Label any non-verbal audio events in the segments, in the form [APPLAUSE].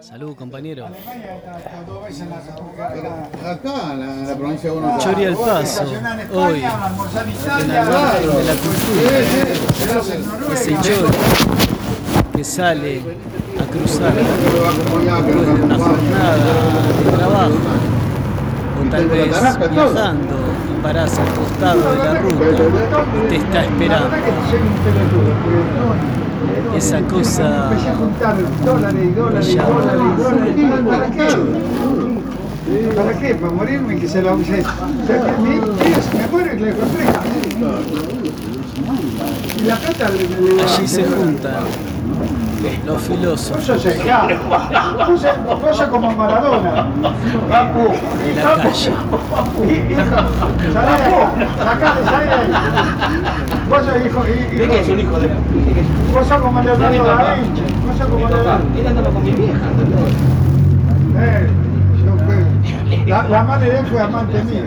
Salud, compañero. Acá, en la, la provincia de Buenos Aires. Chori al paso, hoy, en la de la cultura, ese chori que sale a cruzar después de una jornada de trabajo, o tal vez viajando, y parás al costado de la ruta y te está esperando. Esa cosa Empecé a juntar dólares y dólares Ya. dólares y dólares. ¿Para qué? ¿Para morirme? Que se lo... Se, se, mi, mira, si me muero y le refleja. Y la plata le... le allí se juntan los filósofos. Vos sos- vos sos como Maradona. Papu. de la calle. Salí de ahí. Vos sos hijo... ¿De qué es un hijo de.? Vos sos como Leonardo da Vinci. Vos sos como Leonardo. Él andaba con mi vieja. Eh, la, la madre de fue amante mía.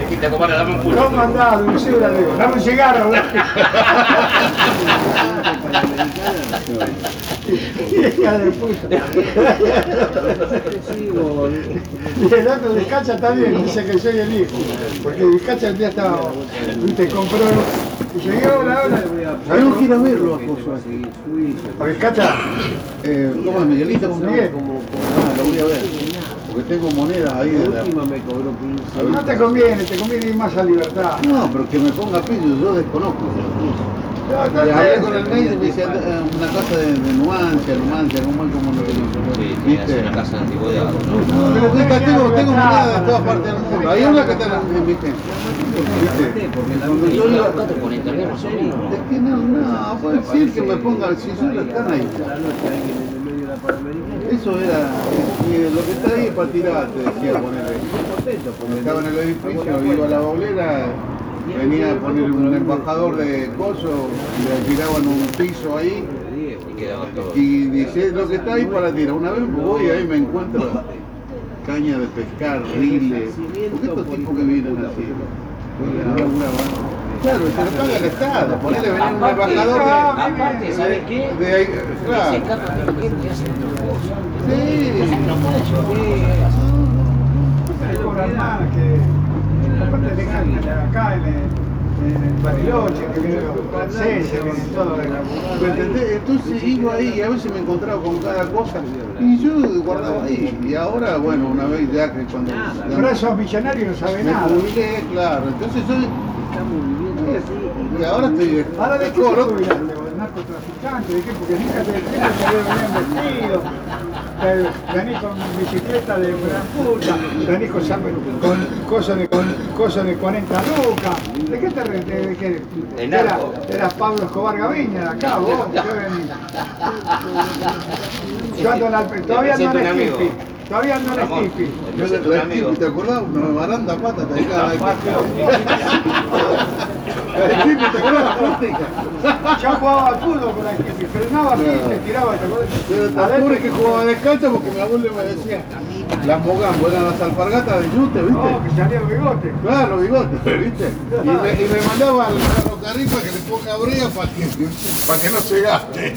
Dijiste, compadre, dame un pulso. ¿Cómo andás, Dulcura? Le digo. Hija de puta. Y el otro Vizcacha también, dice que soy el hijo. Porque Vizcacha el día estaba, te compró. Llegué. Tenemos que ir a verlo a Coso. A Vizcacha, Eh, ¿Cómo es Miguelito? ¿Cómo? Miguel. Ah, lo voy a ver. Porque tengo monedas ahí de la... no te conviene, te conviene ir más a libertad. No, pero que me ponga pillo, yo desconozco. Le hablé con el médico y me eh, una casa de, de Nuancia, Numancia, como como lo Sí, ¿Viste? es una casa de antigüedad. tengo, tengo, monedas de todas partes del mundo. Hay una que está en ¿viste? Cuando yo iba- Acá te ponen también más o menos. Es que no, no, puede decir que me ponga, si yo la están ahí. Eso era, lo que está ahí es para tirar, te decía ponerle. Estaba en el edificio, iba a la bolera, venía a poner un embajador de coso, le tiraban un piso ahí Y quedaba todo. y dice lo que está ahí para tirar. Una vez voy y ahí me encuentro caña de pescar, riles, porque estos tipos que vienen así. Claro, se lo paga el Estado, ponele venir un embajador de... Aparte, ¿sabes qué? de ahí, Se claro. escapan de la gente y hacen otras cosas. Sí. No aparte de acá, en el, Bariloche, que vienen los franceses, vienen la ¿Me entendés? Entonces iba ahí y a veces me encontraba con cada cosa y yo guardaba ahí. Y ahora, bueno, una vez ya que cuando esos millonarios no saben me nada. jubilé, claro. Entonces yo... Y ahora estoy... Ahora de coro. Narcotraficante, de qué, porque nunca te siempre te veo bien vestido, venís con bicicleta de gran puta, venís con, con cosas de, con cosas de 40 lucas, ¿de qué te de, de qué? Era, eras Pablo Escobar Gaviña de acá, vos, ¿de qué venís? Yo ando en la, todavía ando en. Skippy, todavía ando en Ramón. Skippy. Yo siento la amigo. ¿te acordás? Una baranda pata te dedicaba ahí. La Skippy, ¿te acordás la plástica? Yo jugaba al fútbol con la Skippy, frenaba así y te tiraba, ¿te acordás? Pero te juro que jugaba descalzo porque mi abuelo me decía, las mogambo eran las alpargatas de yute, ¿viste? No, que salía el bigote. Claro, bigote, ¿viste? Y me, y me mandaba al ferrocarril para que le ponga brea para que, para que no se gaste.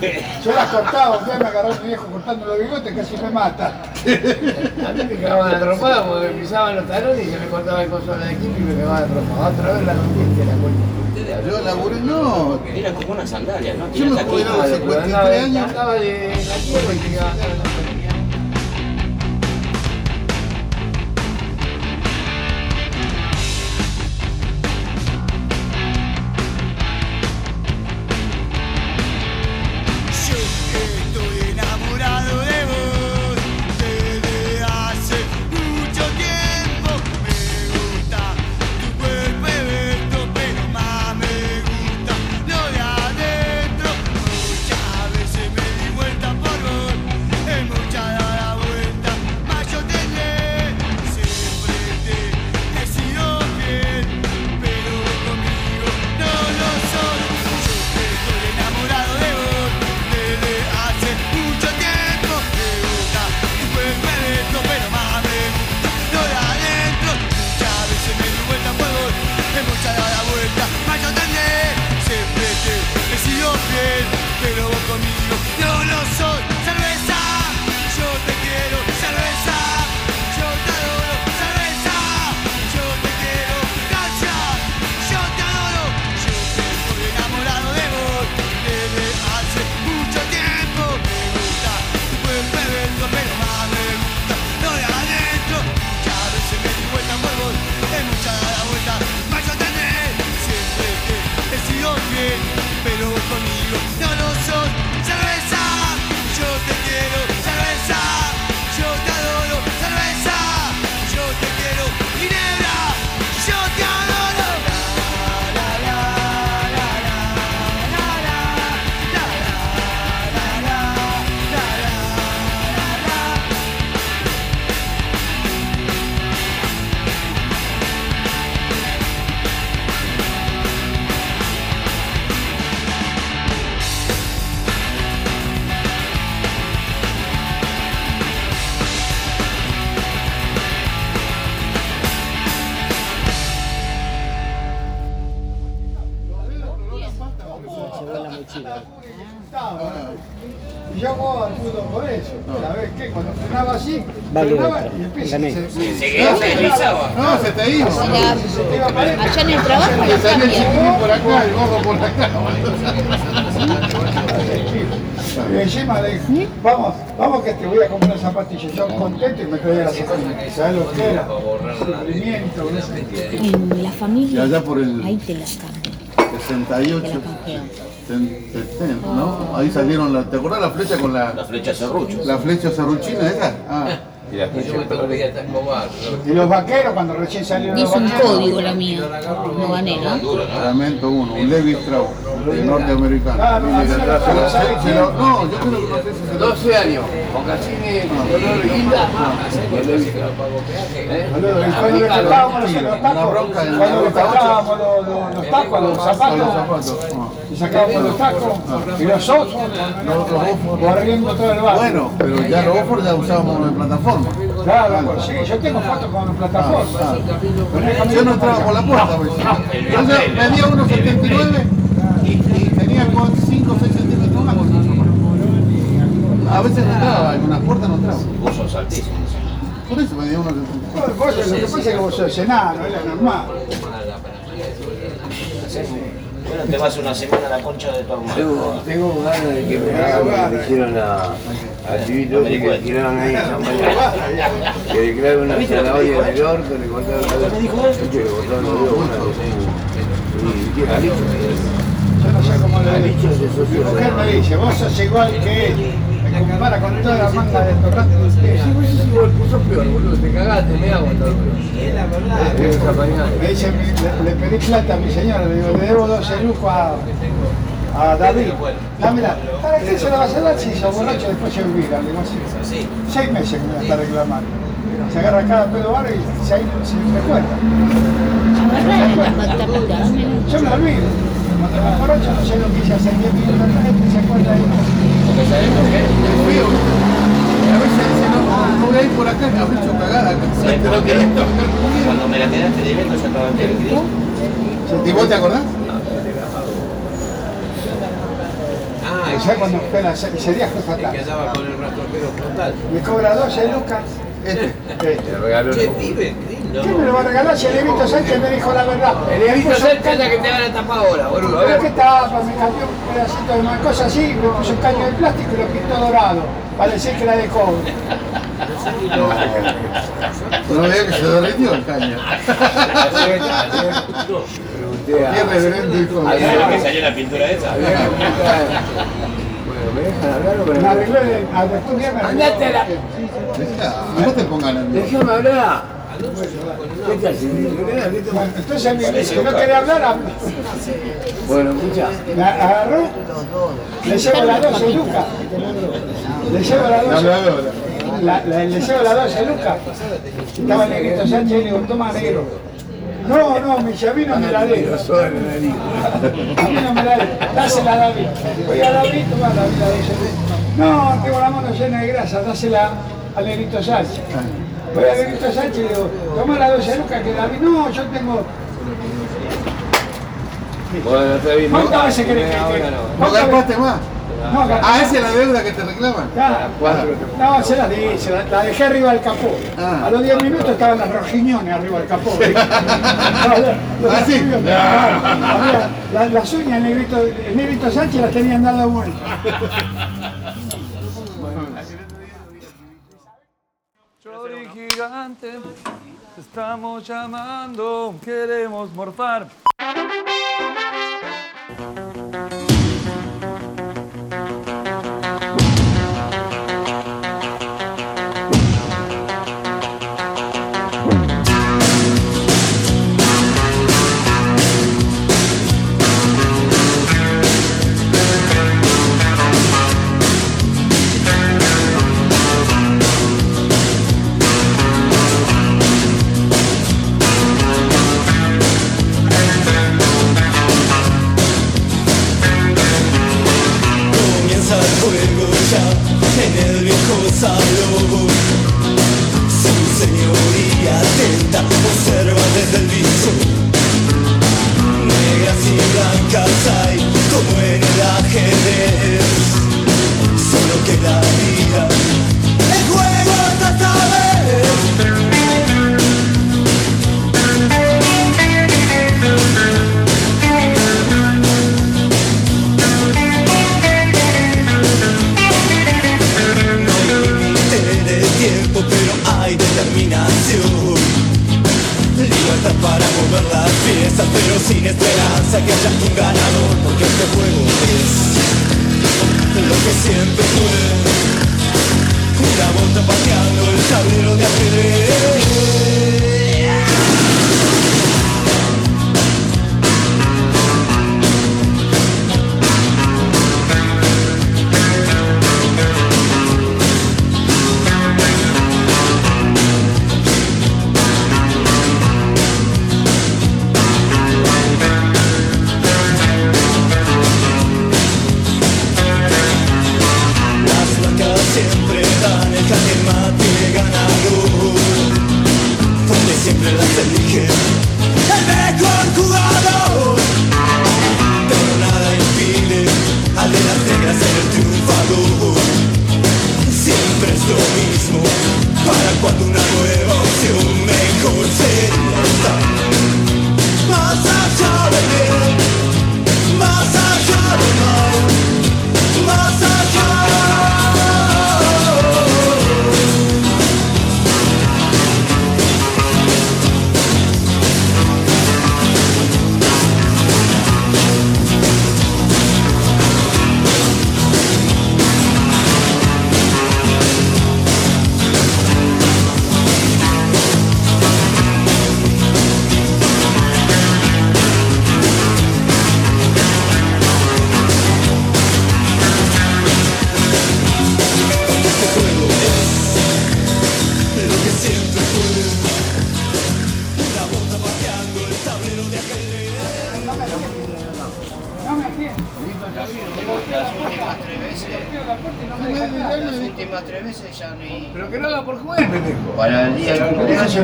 [LAUGHS] Yo las cortaba, día me agarró mi viejo cortando los bigotes, casi me mata. [LAUGHS] A mí me cagaban la trompada porque me pisaban los talones y yo me cortaba el coso de equipo y me cagaban la trompada. Otra vez la rompiste la cuenta. Yo laburé, no. Era como una sandalia, ¿no? Yo me ir a los Pero 53 andaba de- años. Andaba de la tierra y Adentro. Allá en el trabajo no chiquitín por acá, el gordo por acá. Y encima le dije, vamos, vamos que te voy a comprar zapatillas. Yo contento y me traía las zapatillas. ¿Sabes lo que era? Sufrimiento, no sé. En la Y familia, allá por el ahí te las cambio. 68, Te la canjeo. 70, ¿no? Ahí salieron, la, ¿te acordás la flecha con La la, flecha serrucho. la flecha serruchina esa? Ah, y, la y, yo y los vaqueros cuando recién salieron. Hizo un código la mía, no gané, ¿no? Lamento uno, un Levi Strauss, el norteamericano. Ah, no, yo creo que no sé si 12 años, con Cassini, Cuando le los zapatos ah. los tacos, y los otros, corriendo todo el barrio. Bueno, pero ya los Oxford ya usábamos en plataforma. Claro, pues sí, yo tengo fotos con plataforma. Yo no entraba por la puerta, pues. Yo medía 1,79 y, y tenía con 5 o 6 centímetros más. A veces no entraba, en una puerta no entraba. Usos altísimos. Por eso medía 1,79. Vos, lo que pasa es que vos sos enano, era normal. Bueno, te vas una semana a la concha de tu hermano. Tengo, tengo ganas de que me hagan lo que hicieron a, a Chivito que le tiraron ahí. Que le clavaron una zanahoria en el orto, le cortaron los dedos. Le cortaron los dedos, una que. Y que Alicho, Yo no sé cómo le de socio Mi mujer me dice, vos sos igual que él. Compara con toda la manga de tocante de Sí, usted. vos sos igual, vos sos peor, boludo, te cagaste, me hago todo. Es la verdad. Me dice, le, le pedí plata a mi señora, le digo, le debo 12 lucos a, a David. Dámela. ¿Para qué se la vas a dar si sos borracho después se olvida? Le digo así. Seis meses que me la está reclamando. Se agarra cada pedo bar y se, se recuerda. La. Yo me olvido. Cuando me borracho no sé lo que hice hace 10 minutos atrás, y se acuerda de frío. Y a veces dice, no, no voy a ir por acá, me habré hecho cagada. ¿Sabes por qué? Cuando me la quedaste debiendo ya estaba en el ¿Y vos te acordás? Ah, ¿Y sabes cuando fue fatal? andaba con el rastrojero frontal. Me cobra 12 lucas. Este. Este. Te regaló Che, el pibe, ¿Quién me lo va a regalar si el Evito Sánchez me dijo la verdad? El Evito Sánchez es la que te van a tapar ahora, boludo. Pero que tapa, me cambió un pedacito de una cosa así, me puso un caño de plástico y lo pintó dorado, para decir que era de cobre. No veía que se derritió el caño. Qué reverente hijo de- ¿Sabes que salió la pintura esa? ¿me dejan hablar o me arregló. Andate a la- No te pongan nervioso. Déjame hablar. ¿Qué tal? Si me querés, ¿qué te- Bueno, Entonces dice que no quería hablar, habla. Bueno, escucha. me agarró, le llevo las 12 lucas. Le llevo las 12 la, la, le llevo las 12 lucas. Estaba el negrito Sánchez y le digo, toma negro. No, no, mi a mí no me la dé. La. A mí no me la dé. Dásela a David. Voy a David, toma David la 12 lucas. No, tengo la mano llena de grasa, dásela al negrito Sánchez. Voy al negrito Sánchez y le digo, toma la 12 lucas que David. No, yo tengo. Bueno. ¿Cuántas veces querés que te- no. ¿No garpaste más? No, Ah, esa es la deuda que te reclaman. Ya, Cuatro. No, se la di, se la, la dejé arriba del capó. Ah. A los 10 minutos estaban las rojiñones arriba del capó. ¿Ah, sí? rojiñones, había- la- Las uñas, el negrito, el negrito Sánchez las tenían dada vuelta. Chori gigante, te estamos llamando, queremos morfar. imaginación Libertad para mover las piezas Pero sin esperanza que haya un ganador Porque este juego es Lo que siempre fue. Una bota pateando el tablero de ajedrez.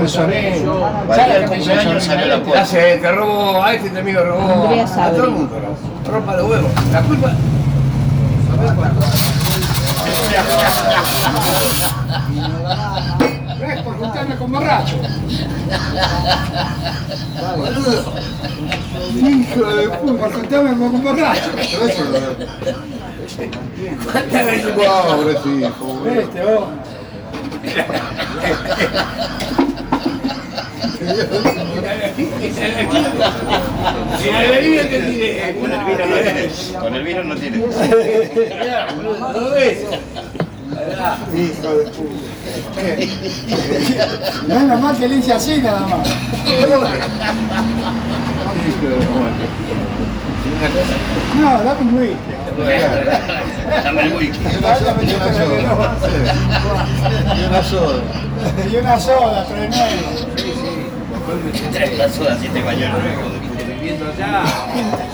Del cumpleaños, Eso lo sabés. para el día del cumpleaños salió la ¿Qué puerta. hace? Te robo a este, te amigo robó a todo el mundo. Rompa los huevos. La culpa. ¿Ves? Por juntarme con borracho. Hijo de puta, por juntarme con borracho. Pobrecito. Este, vos. [LAUGHS] Con el vino no tiene. Con el vino no tiene. ¿No ves? Hijo de puta. Menos mal que le hice así nada más. No, dame un whisky. Dame el whisky. Y una soda. Y una soda, tres negros. Trae la soda si te bañó el nuevo. Viendo allá,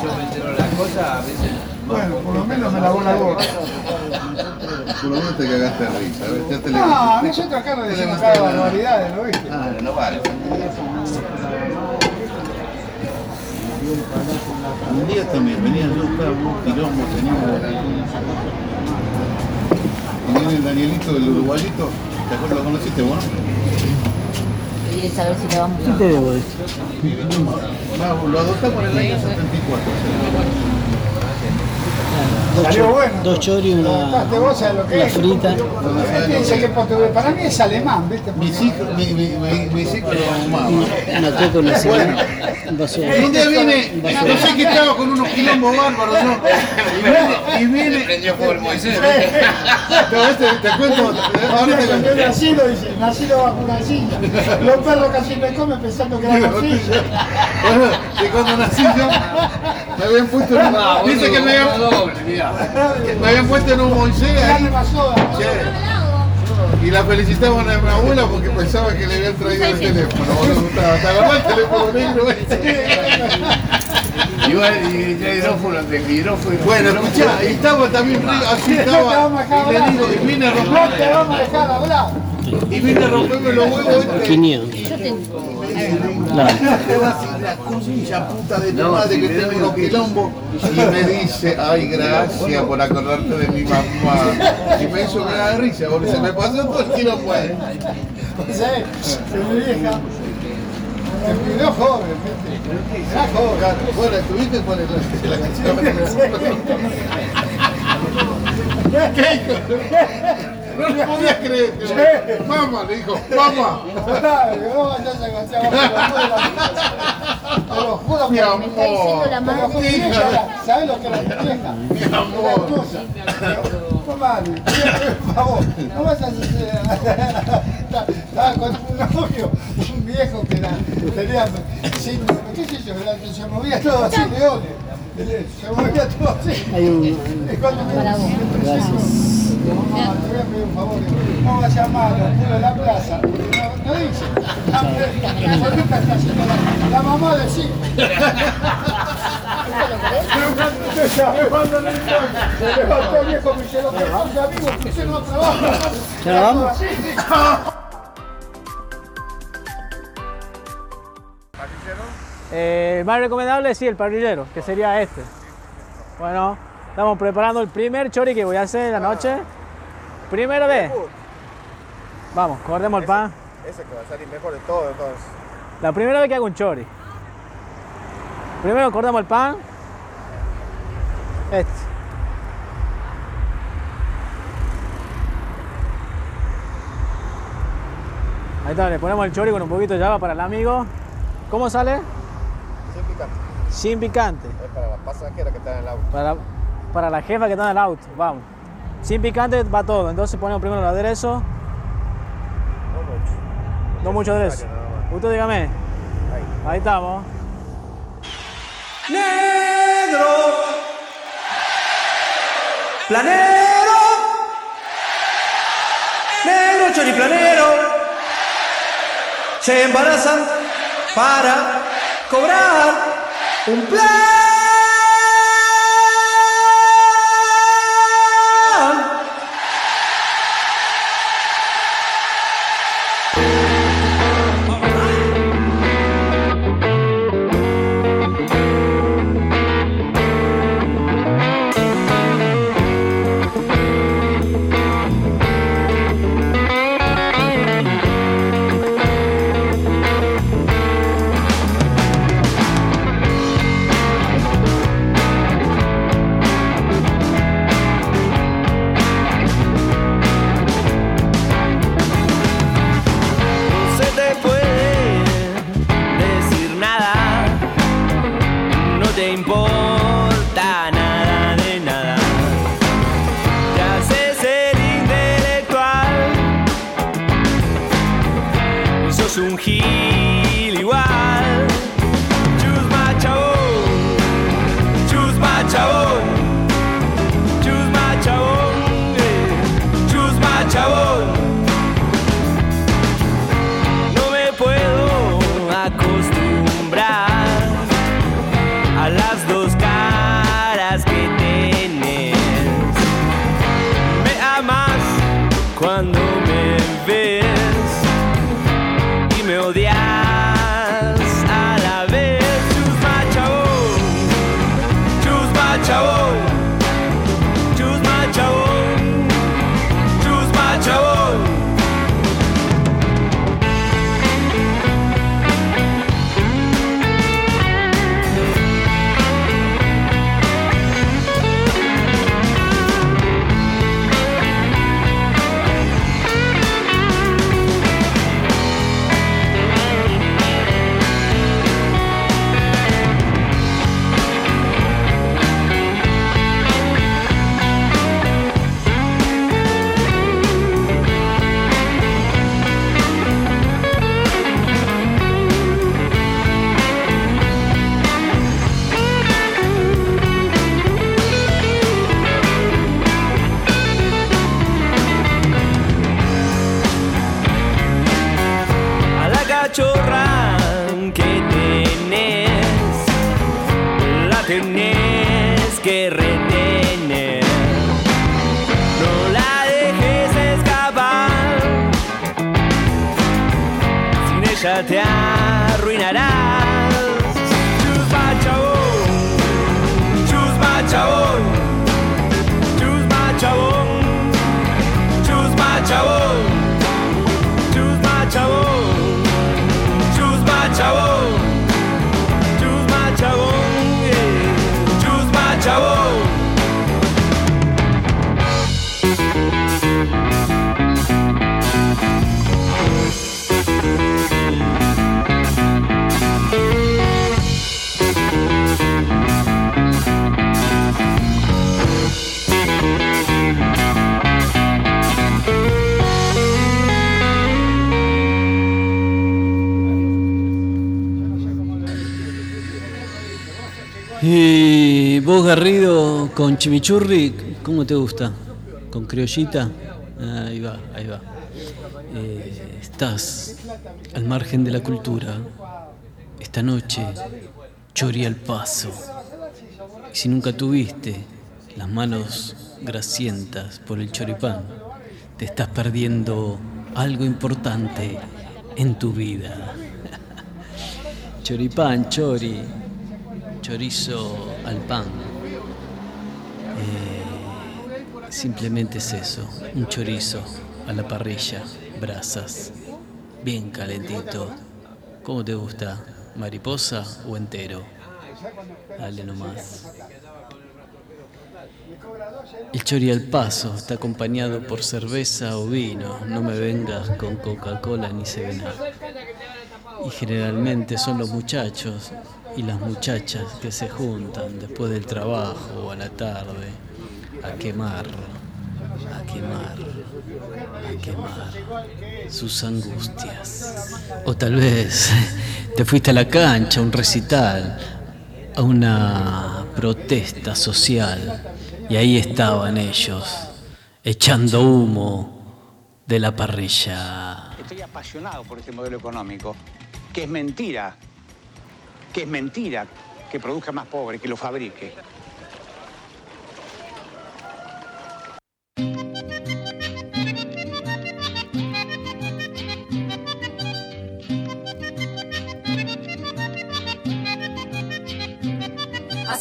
yo me entero las cosas, a veces. Bueno, por lo menos me lavó la boca. Por lo menos te cagaste de risa. ¿ves? Ya te le- No, nosotros acá no decimos cada barbaridades, ¿lo viste? Ah, no vale. Un día también venía yo a buscar un quilombo, teníamos. Y viene el Danielito, el uruguayito. ¿Te acuerdas? ¿Lo conociste vos? Quería saber si le vamos ¿Qué te debo de Va, Lo adoptamos en el año 74. Dos, Salió cho- bueno. dos choris una, buscaste vos, ¿sabes lo que una es? frita. Que. Para mí es alemán, ¿viste? Mis hijos, mi, mi, hijos lo. Una coca, una cerveza, un día viene, no sé qué estaba con unos quilombos bárbaros, ¿no? Y viene, y viene. Prendió fuego el Moisés. [LAUGHS] No, este, te cuento, ahora te cuento. yo nací lo dice, nacido bajo una silla. Los perros casi me comen pensando que era [LAUGHS] una silla. Bueno, y cuando nací yo, me habían puesto en un, dice que me habían, doble, me habían puesto en un Moisés ahí. Y la felicitaban a mi abuela porque pensaba que le habían traído el teléfono. ¿Vos le gustaba? ¿Te acordás el teléfono negro ese? Igual, y ya hidrófono, de hidrófono. Bueno, escuchá, y estaba también así [LAUGHS] estaba. Y le digo, y vine a No te romper, vamos a dejar hablar. Y los huevos este. Y me dice, ay gracias por acordarte de mi mamá y me hizo de risa porque se me pasó todo el quilombo vieja me joven. Era joven. Bueno, ¿tuviste cuál es la, la canción? ¿Qué hijo? No le podía creer. Sí. Mamá, le dijo, mamá. Te lo juro Mi que amor. Me está diciendo la madre. ¿Sabes lo que era mi vieja? Mi amor. Mamá, por favor, no vas a hacer. Estaba con un novio, un viejo que era, tenía, sin, qué sé yo, se movía todo así, leones. Se movía todo así. Hay un- Y de la plaza. No. La, la, mamá de sí. Se levantó viejo, que pasa, amigo, que no trabaja. Eh, el más recomendable sí, el parrillero, que sería este. Bueno, estamos preparando el primer chori que voy a hacer en la noche. Primera vez. Vamos, cortemos el pan. Ese que va a salir mejor de todo, entonces. La primera vez que hago un chori. Primero cortamos el pan. Este. Ahí está, le ponemos el chori con un poquito de llava para el amigo. ¿Cómo sale? Sin picante. Sin picante. Es para la pasajera que está en el auto. Para, para la jefa que está en el auto, vamos. Sin picante va todo, entonces ponemos primero el aderezo, No mucho. no mucho aderezo. Usted dígame, Ahí. ahí estamos. Negro, planero, negro choriplanero, se embarazan para cobrar un plan. Garrido, con chimichurri, ¿cómo te gusta? ¿Con criollita? Ahí va, ahí va. Eh, estás al margen de la cultura. Esta noche, chori al paso. Y si nunca tuviste las manos grasientas por el choripán, te estás perdiendo algo importante en tu vida. [LAUGHS] Choripán, chori, chorizo al pan. Simplemente es eso, un chorizo a la parrilla, brasas, bien calentito. ¿Cómo te gusta? ¿Mariposa o entero? Dale nomás. El chori al paso está acompañado por cerveza o vino. No me vengas con Coca-Cola ni Sevena. Y generalmente son los muchachos y las muchachas que se juntan después del trabajo o a la tarde a quemar, a quemar, a quemar sus angustias. O tal vez [LAUGHS] te fuiste a la cancha, a un recital, a una protesta social y ahí estaban ellos, echando humo de la parrilla. Estoy apasionado por este modelo económico, que es mentira, que es mentira que produzca más pobre, que lo fabrique.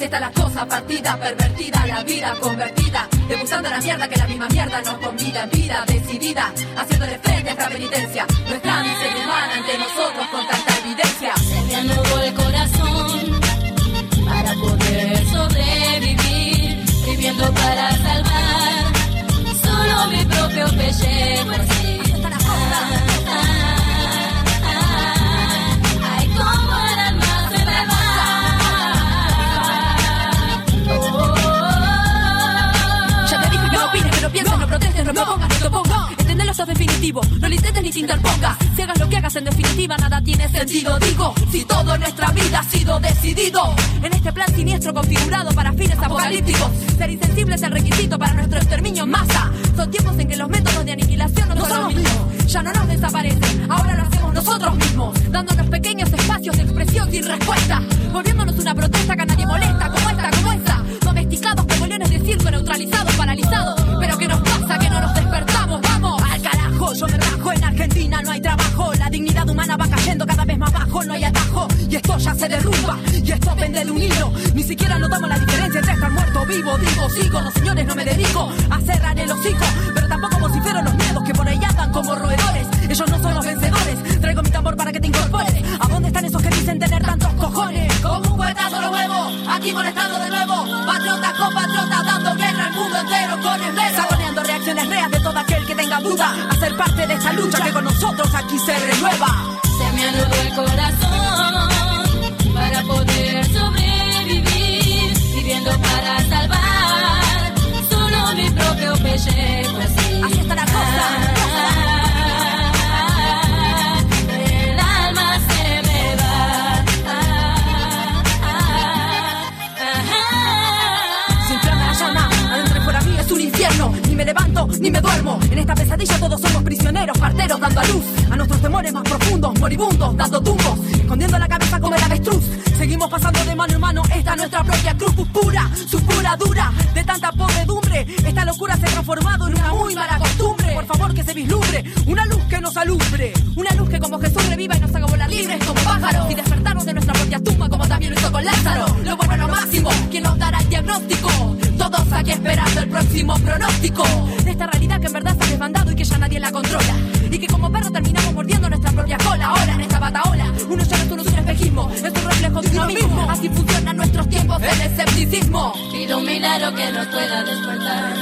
Está la cosa, partida, pervertida, la vida convertida, degustando la mierda que la misma mierda nos convida vida decidida, haciéndole frente a esta penitencia, nuestra miseria humana ante nosotros con tanta evidencia. Se me anudó el corazón para poder sobrevivir, viviendo para salvar solo mi propio pellejo. Así está la cosa. Opines, que no pienses, no protestes, no propongas, no te opongas. Entendelo, eso es definitivo. No lo intentes ni te interpongas. Si hagas lo que hagas, en definitiva, nada tiene sentido. Digo, si todo en nuestra vida ha sido decidido. En este plan siniestro configurado para fines apocalípticos. Ser insensible es el requisito para nuestro exterminio en masa. Son tiempos en que los métodos de aniquilación no, son los mismos. Ya no nos desaparecen, ahora lo hacemos nosotros mismos. Dándonos pequeños espacios de expresión sin respuesta. Volviéndonos una protesta que a nadie molesta, como esta, como esa. Domesticados como leones de circo, neutralizados, paralizados. Pero ¿qué nos pasa? Que no nos despertamos, vamos al carajo. Yo me rajo, en Argentina no hay trabajo. La dignidad humana va cayendo cada vez más bajo, no hay atajo. Y esto ya se derrumba, y esto pende de un hilo. Ni siquiera notamos la diferencia entre estar muerto vivo. Digo, sigo, no señores, no me dedico a cerrar el hocico. Pero tampoco vocifero los miedos que por ahí andan como roedores. Ellos no son los vencedores. Traigo mi tambor para que te incorpores. ¿A dónde están esos que dicen tener tantos cojones? Como un cuetazo lo muevo, aquí molestando de nuevo. Patriotas con patriotas dando guerra al mundo entero con de duda. A ser parte de esta lucha que con nosotros aquí se renueva. Se me anudó el corazón para poder sobrevivir, viviendo para salvar solo mi propio pellejo. Así, Así está la cosa. Ni me duermo. En esta pesadilla todos somos prisioneros, parteros dando a luz a nuestros temores más profundos, moribundos, dando tumbos, escondiendo la cabeza como el avestruz. Seguimos pasando de mano en mano esta nuestra propia cruz pura, su pura dura, de tanta podredumbre. Esta locura se ha transformado en una muy mala costumbre. Por favor que se vislumbre, una luz que nos alumbre, una luz que como Jesús reviva y nos haga volar libres como pájaros y despertarnos de nuestra propia tumba como también lo hizo con Lázaro. Lo bueno lo máximo, quien nos dará el diagnóstico. Todos aquí esperando el próximo pronóstico de esta realidad que en verdad se ha desbandado y que ya nadie la controla. Y que como perro terminamos mordiendo nuestra propia cola. Ahora en esta bataola, uno ya no es uno, es un espejismo, es un reflejo de uno mismo. Así funcionan nuestros tiempos del escepticismo. Pido un milagro que nos pueda despertar.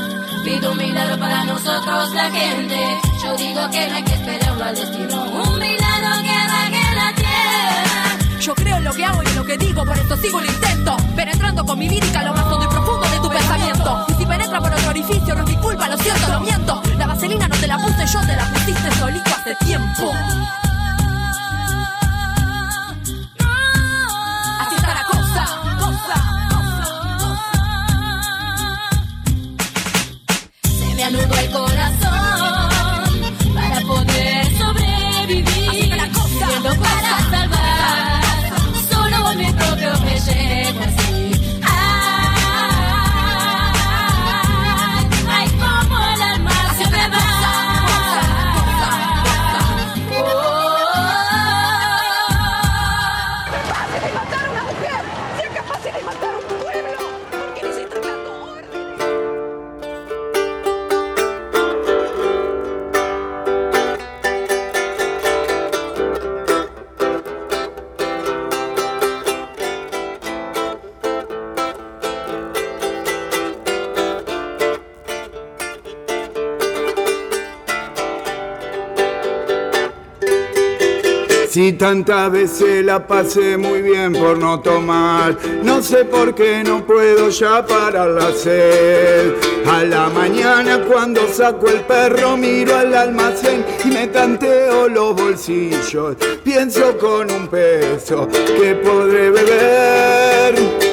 Pido un milagro para nosotros la gente. Yo digo que no hay que esperarlo al destino. digo, por eso sigo el intento. Penetrando con mi lírica lo más hondo y profundo de tu pensamiento. Y si penetra por otro orificio, no es mi culpa, lo siento, lo miento. La vaselina no te la puse yo, te la pusiste solito hace tiempo. Así está la cosa, cosa, cosa, cosa. Se me anudó el corazón. Si tantas veces la pasé muy bien por no tomar, no sé por qué no puedo ya parar la sed. A la mañana cuando saco el perro miro al almacén y me tanteo los bolsillos. Pienso con un peso que podré beber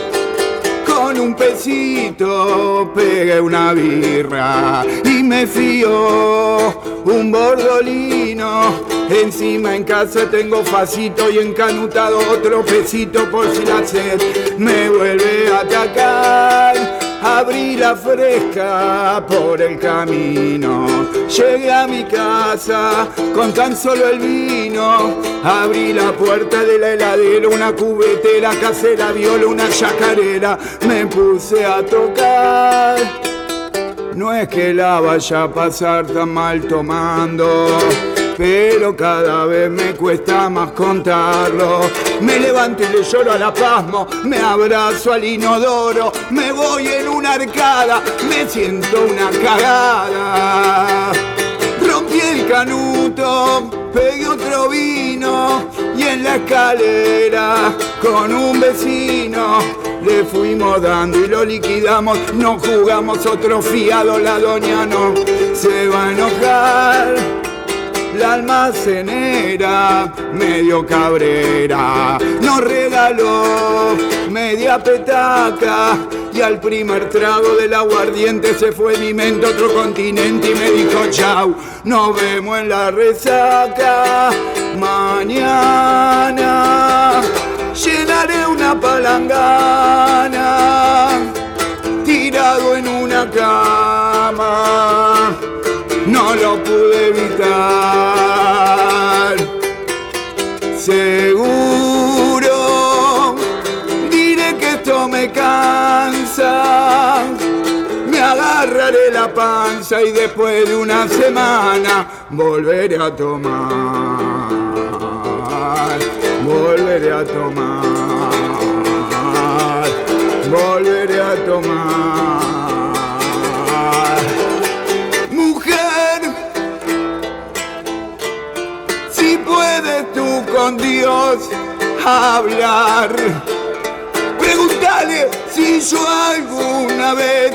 un pesito pegué una birra y me fío un bordolino. Encima en casa tengo facito y encanutado otro pesito por si la sed me vuelve a atacar. Abrí la fresca por el camino. Llegué a mi casa con tan solo el vino. Abrí la puerta de la heladera, una cubetera casera, viola, una chacarera. Me puse a tocar. No es que la vaya a pasar tan mal tomando pero cada vez me cuesta más contarlo. Me levanto y le lloro a la pasmo, me abrazo al inodoro, me voy en una arcada, me siento una cagada. Rompí el canuto, pegué otro vino y en la escalera con un vecino le fuimos dando y lo liquidamos, no jugamos otro fiado, la doña no se va a enojar la almacenera, medio cabrera, nos regaló media petaca y al primer trago del aguardiente se fue mi mente a otro continente y me dijo chau, nos vemos en la resaca mañana. Llenaré una palangana tirado en una cama no lo pude evitar. Panza y después de una semana volveré a tomar. Volveré a tomar. Volveré a tomar. con Dios hablar. Pregúntale si yo alguna vez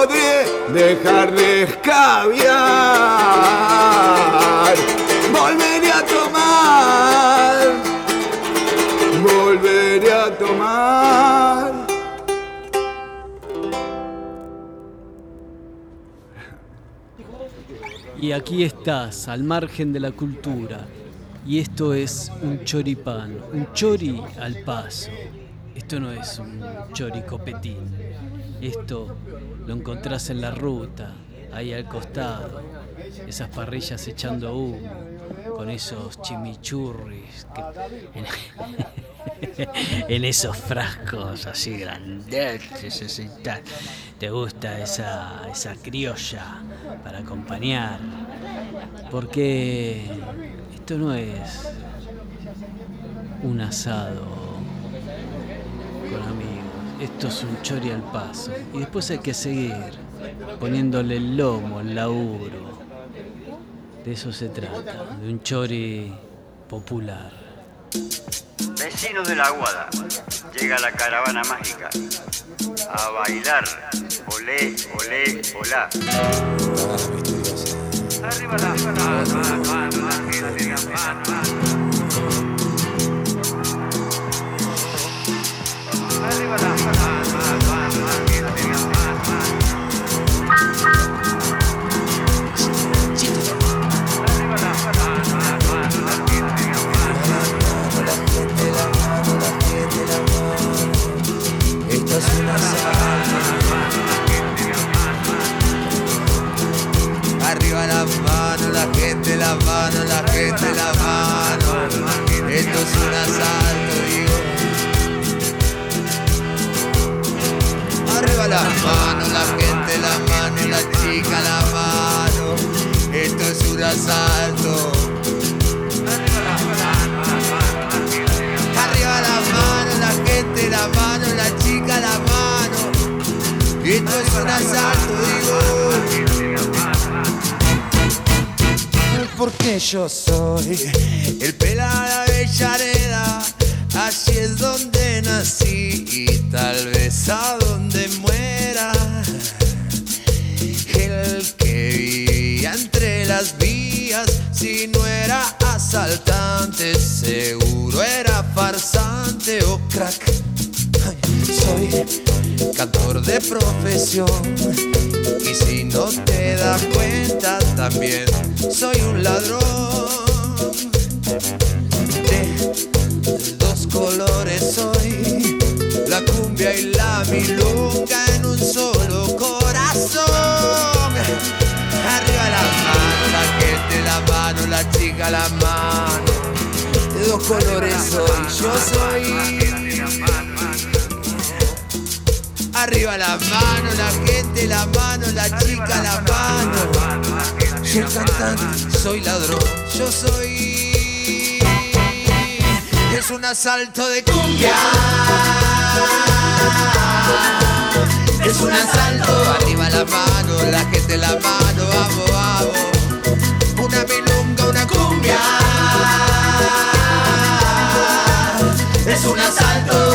podré dejar de escabiar. Volveré a tomar, volveré a tomar. Y aquí estás, al margen de la cultura, y esto es un choripán, un chori al paso. Esto no es un chori copetín. Esto lo encontrás en la ruta, ahí al costado. Esas parrillas echando humo, con esos chimichurris en, [LAUGHS] en, esos frascos así grandes. Te gusta esa, esa criolla para acompañar. Porque esto no es un asado con amigos, esto es un chori al paso. Y después hay que seguir poniéndole el lomo, el laburo. De eso se trata, de un chori popular. Vecinos de la Aguada, llega la caravana mágica a bailar, olé, olé, olá. Arriba la Arriba la mano, la gente, la mano, la gente, la mano. Esto es un asalto, digo. Arriba la mano, la gente, la mano, la chica, la mano. Esto es un asalto. Esto es un asalto, digo. Porque yo soy el pelada de Avellaneda, allí es donde nací y tal vez a donde muera. El que vivía entre las vías, si no era asaltante, seguro era farsante o crack. Ay, Soy cantor de profesión. Y si no te das cuenta también soy un ladrón. De dos colores soy la cumbia y la milonga en un solo corazón. Arriba la mano la gente la mano la chica la mano. De dos colores soy yo soy Arriba la mano, la gente, la mano, la chica, la mano. Yo cantante, soy ladrón, yo soy. Es un asalto de cumbia. Es un asalto. Arriba la mano, la gente, la mano, vamos, vamos. Una milonga, una cumbia. Es un asalto.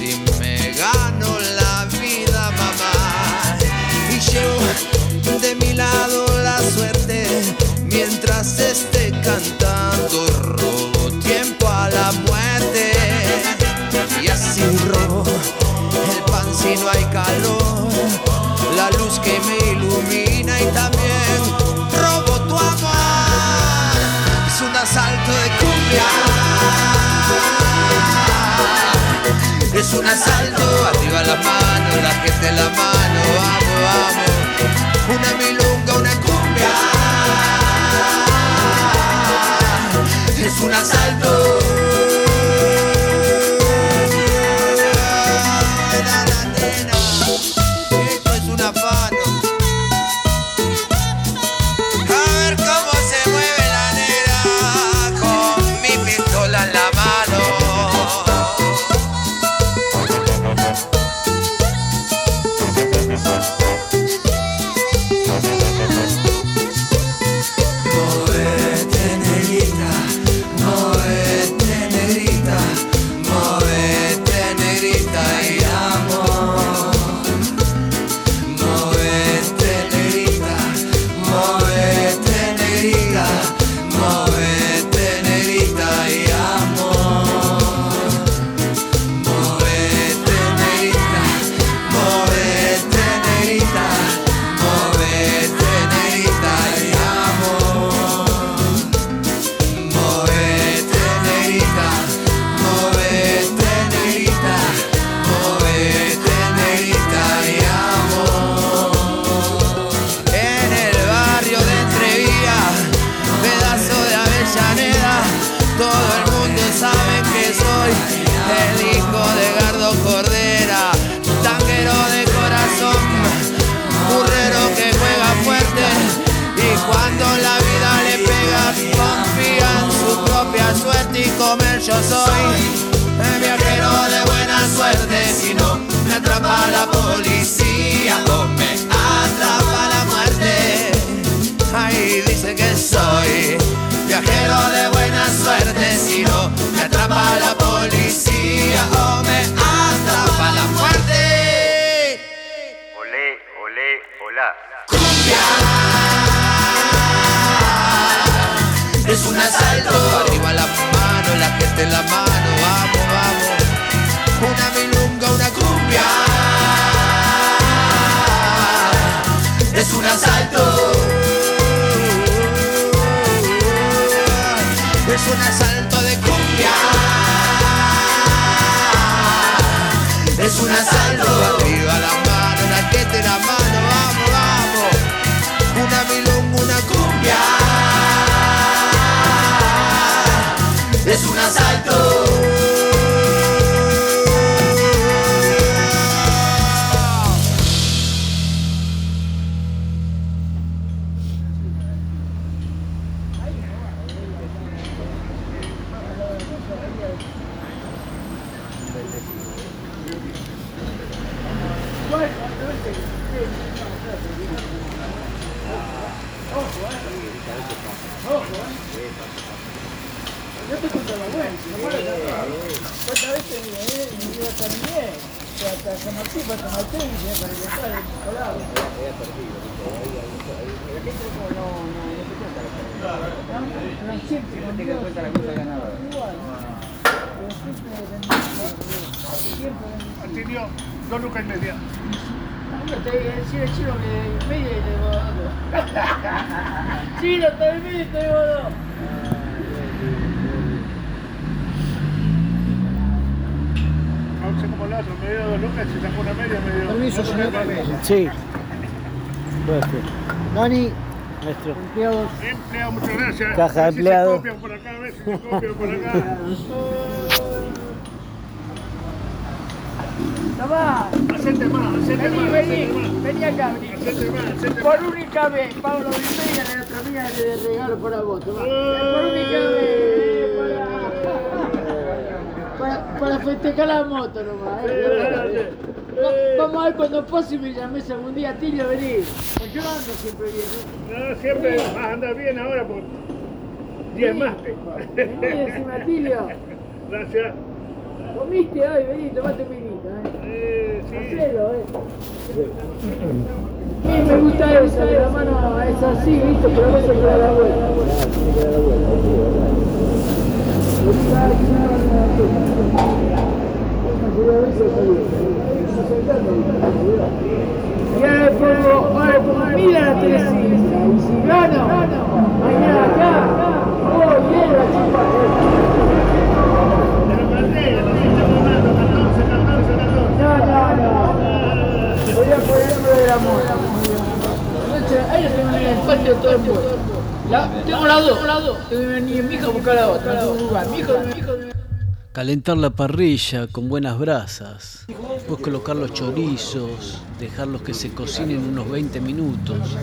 Rechazo y así me un asalto. Arriba la mano la gente la mano. Vamos vamos. Una milonga una cumbia. Es un asalto. En la mano, Sí. Gracias. Dani, nuestro empleado. Empleado, muchas gracias. Caja de A ver si empleado. Se copian por acá, a ver si se copian por acá. Tomá. Hacete más, hacete Vení, más, vení, más. vení acá, vení. Hacete más, hacete Por única vez, Pablo Vimeira, la otra mía le regalo para vos, tomá. Por única vez, para, para, para festejar la moto nomás. Eh. Va- Vamos a ver cuando pase y me llames algún día, Tilio, vení. Pues yo ando siempre bien, ¿eh? No, siempre vas a andar bien ahora por 10 más. Vení encima, Tilio. Gracias. Comiste hoy, vení, tomate un vinito, ¿eh? Hacelo, ¿eh? Sí, me gusta esa, que la mano es así, ¿viste? Pero a veces da la vuelta. Pongo mira la Teresita, y mañana acá, oh, bien la No, no, no. Voy a ponerme del el todo el. La, tengo dos. Tengo mi hija a buscar la Calentar la parrilla con buenas brasas. Después colocar los chorizos, dejarlos que se cocinen unos 20 minutos.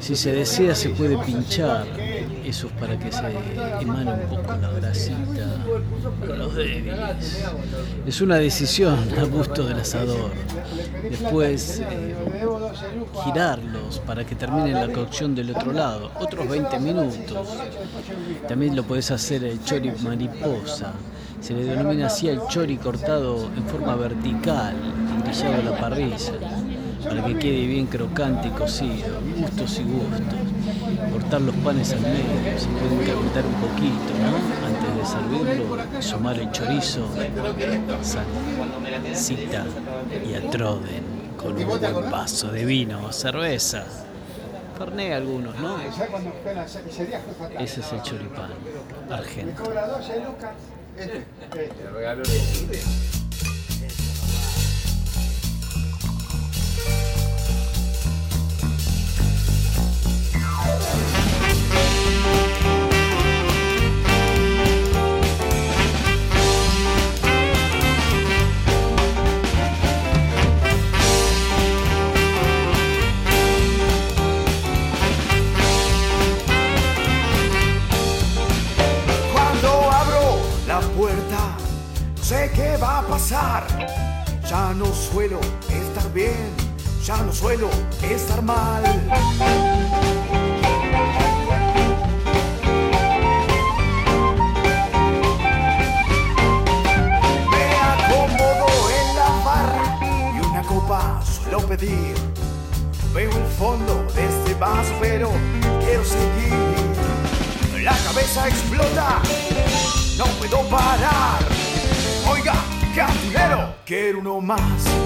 Si se desea se puede pinchar. Eso es para que se emane un poco la grasita para los débiles. Es una decisión a gusto del asador. Después eh, girarlos para que termine la cocción del otro lado. Otros 20 minutos. También lo podés hacer el chori mariposa. Se le denomina así al chori cortado en forma vertical, grillado a la parrilla, para que quede bien crocante y cocido, gustos y gustos. Cortar los panes al medio, se pueden calentar un poquito, ¿no? Antes de servirlo, y sumar el chorizo, salsita y atroden con un buen vaso de vino o cerveza. Ferné algunos, ¿no? Ese es el choripán argentino. [LAUGHS] 12 lucas. Te regaló Cuando Me acomodo en la barra y una copa suelo pedir. Veo el fondo de este vaso, pero quiero seguir. La cabeza explota, no puedo parar. Oiga, cantinero, quiero uno más.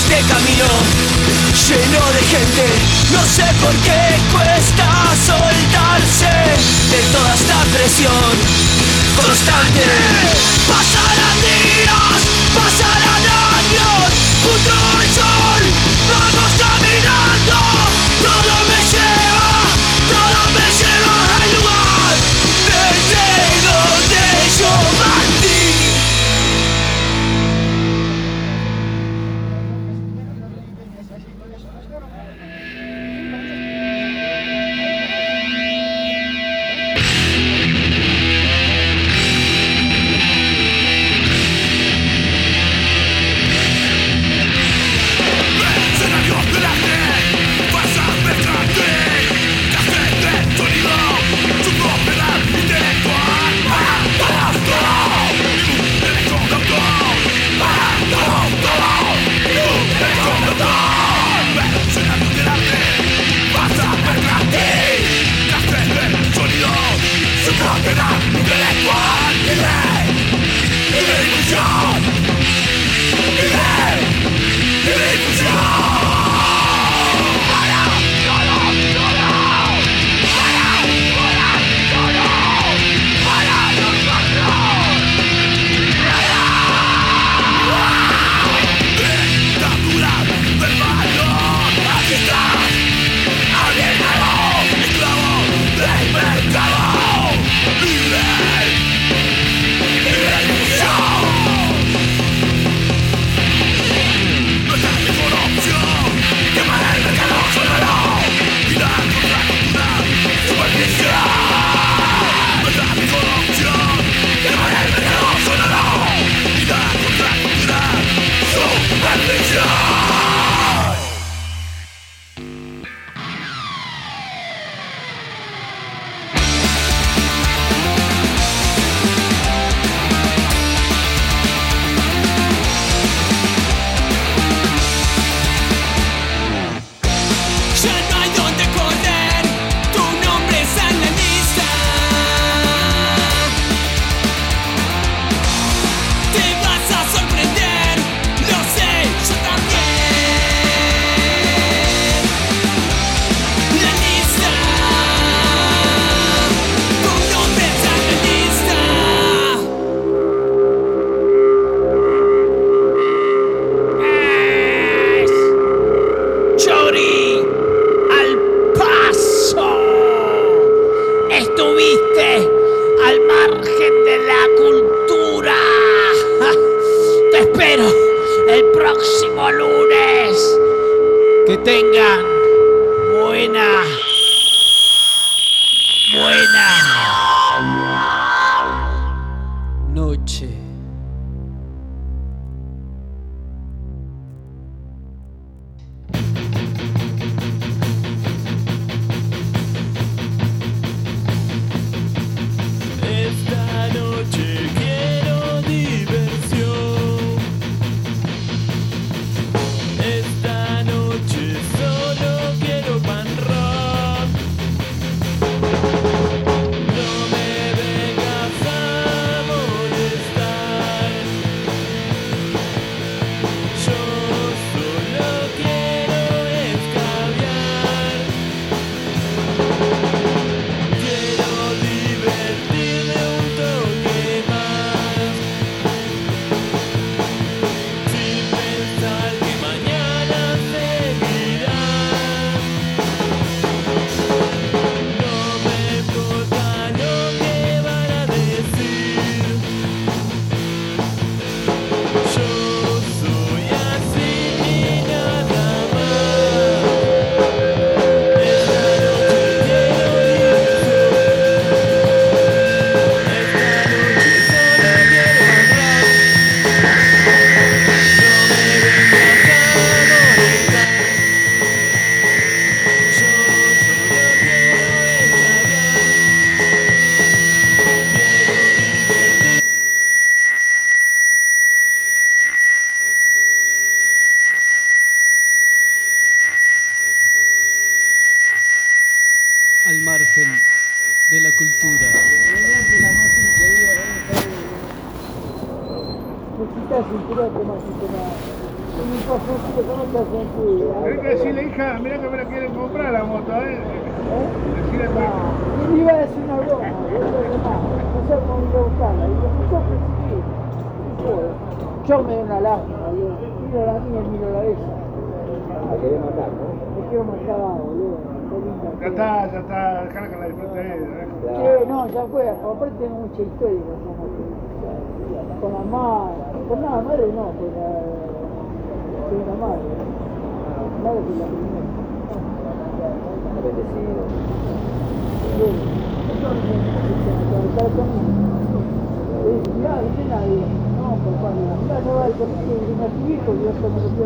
este camino lleno de gente. No sé por qué cuesta soltarse de toda esta presión constante. Pasarán días, pasarán años, junto al sol. Tengan y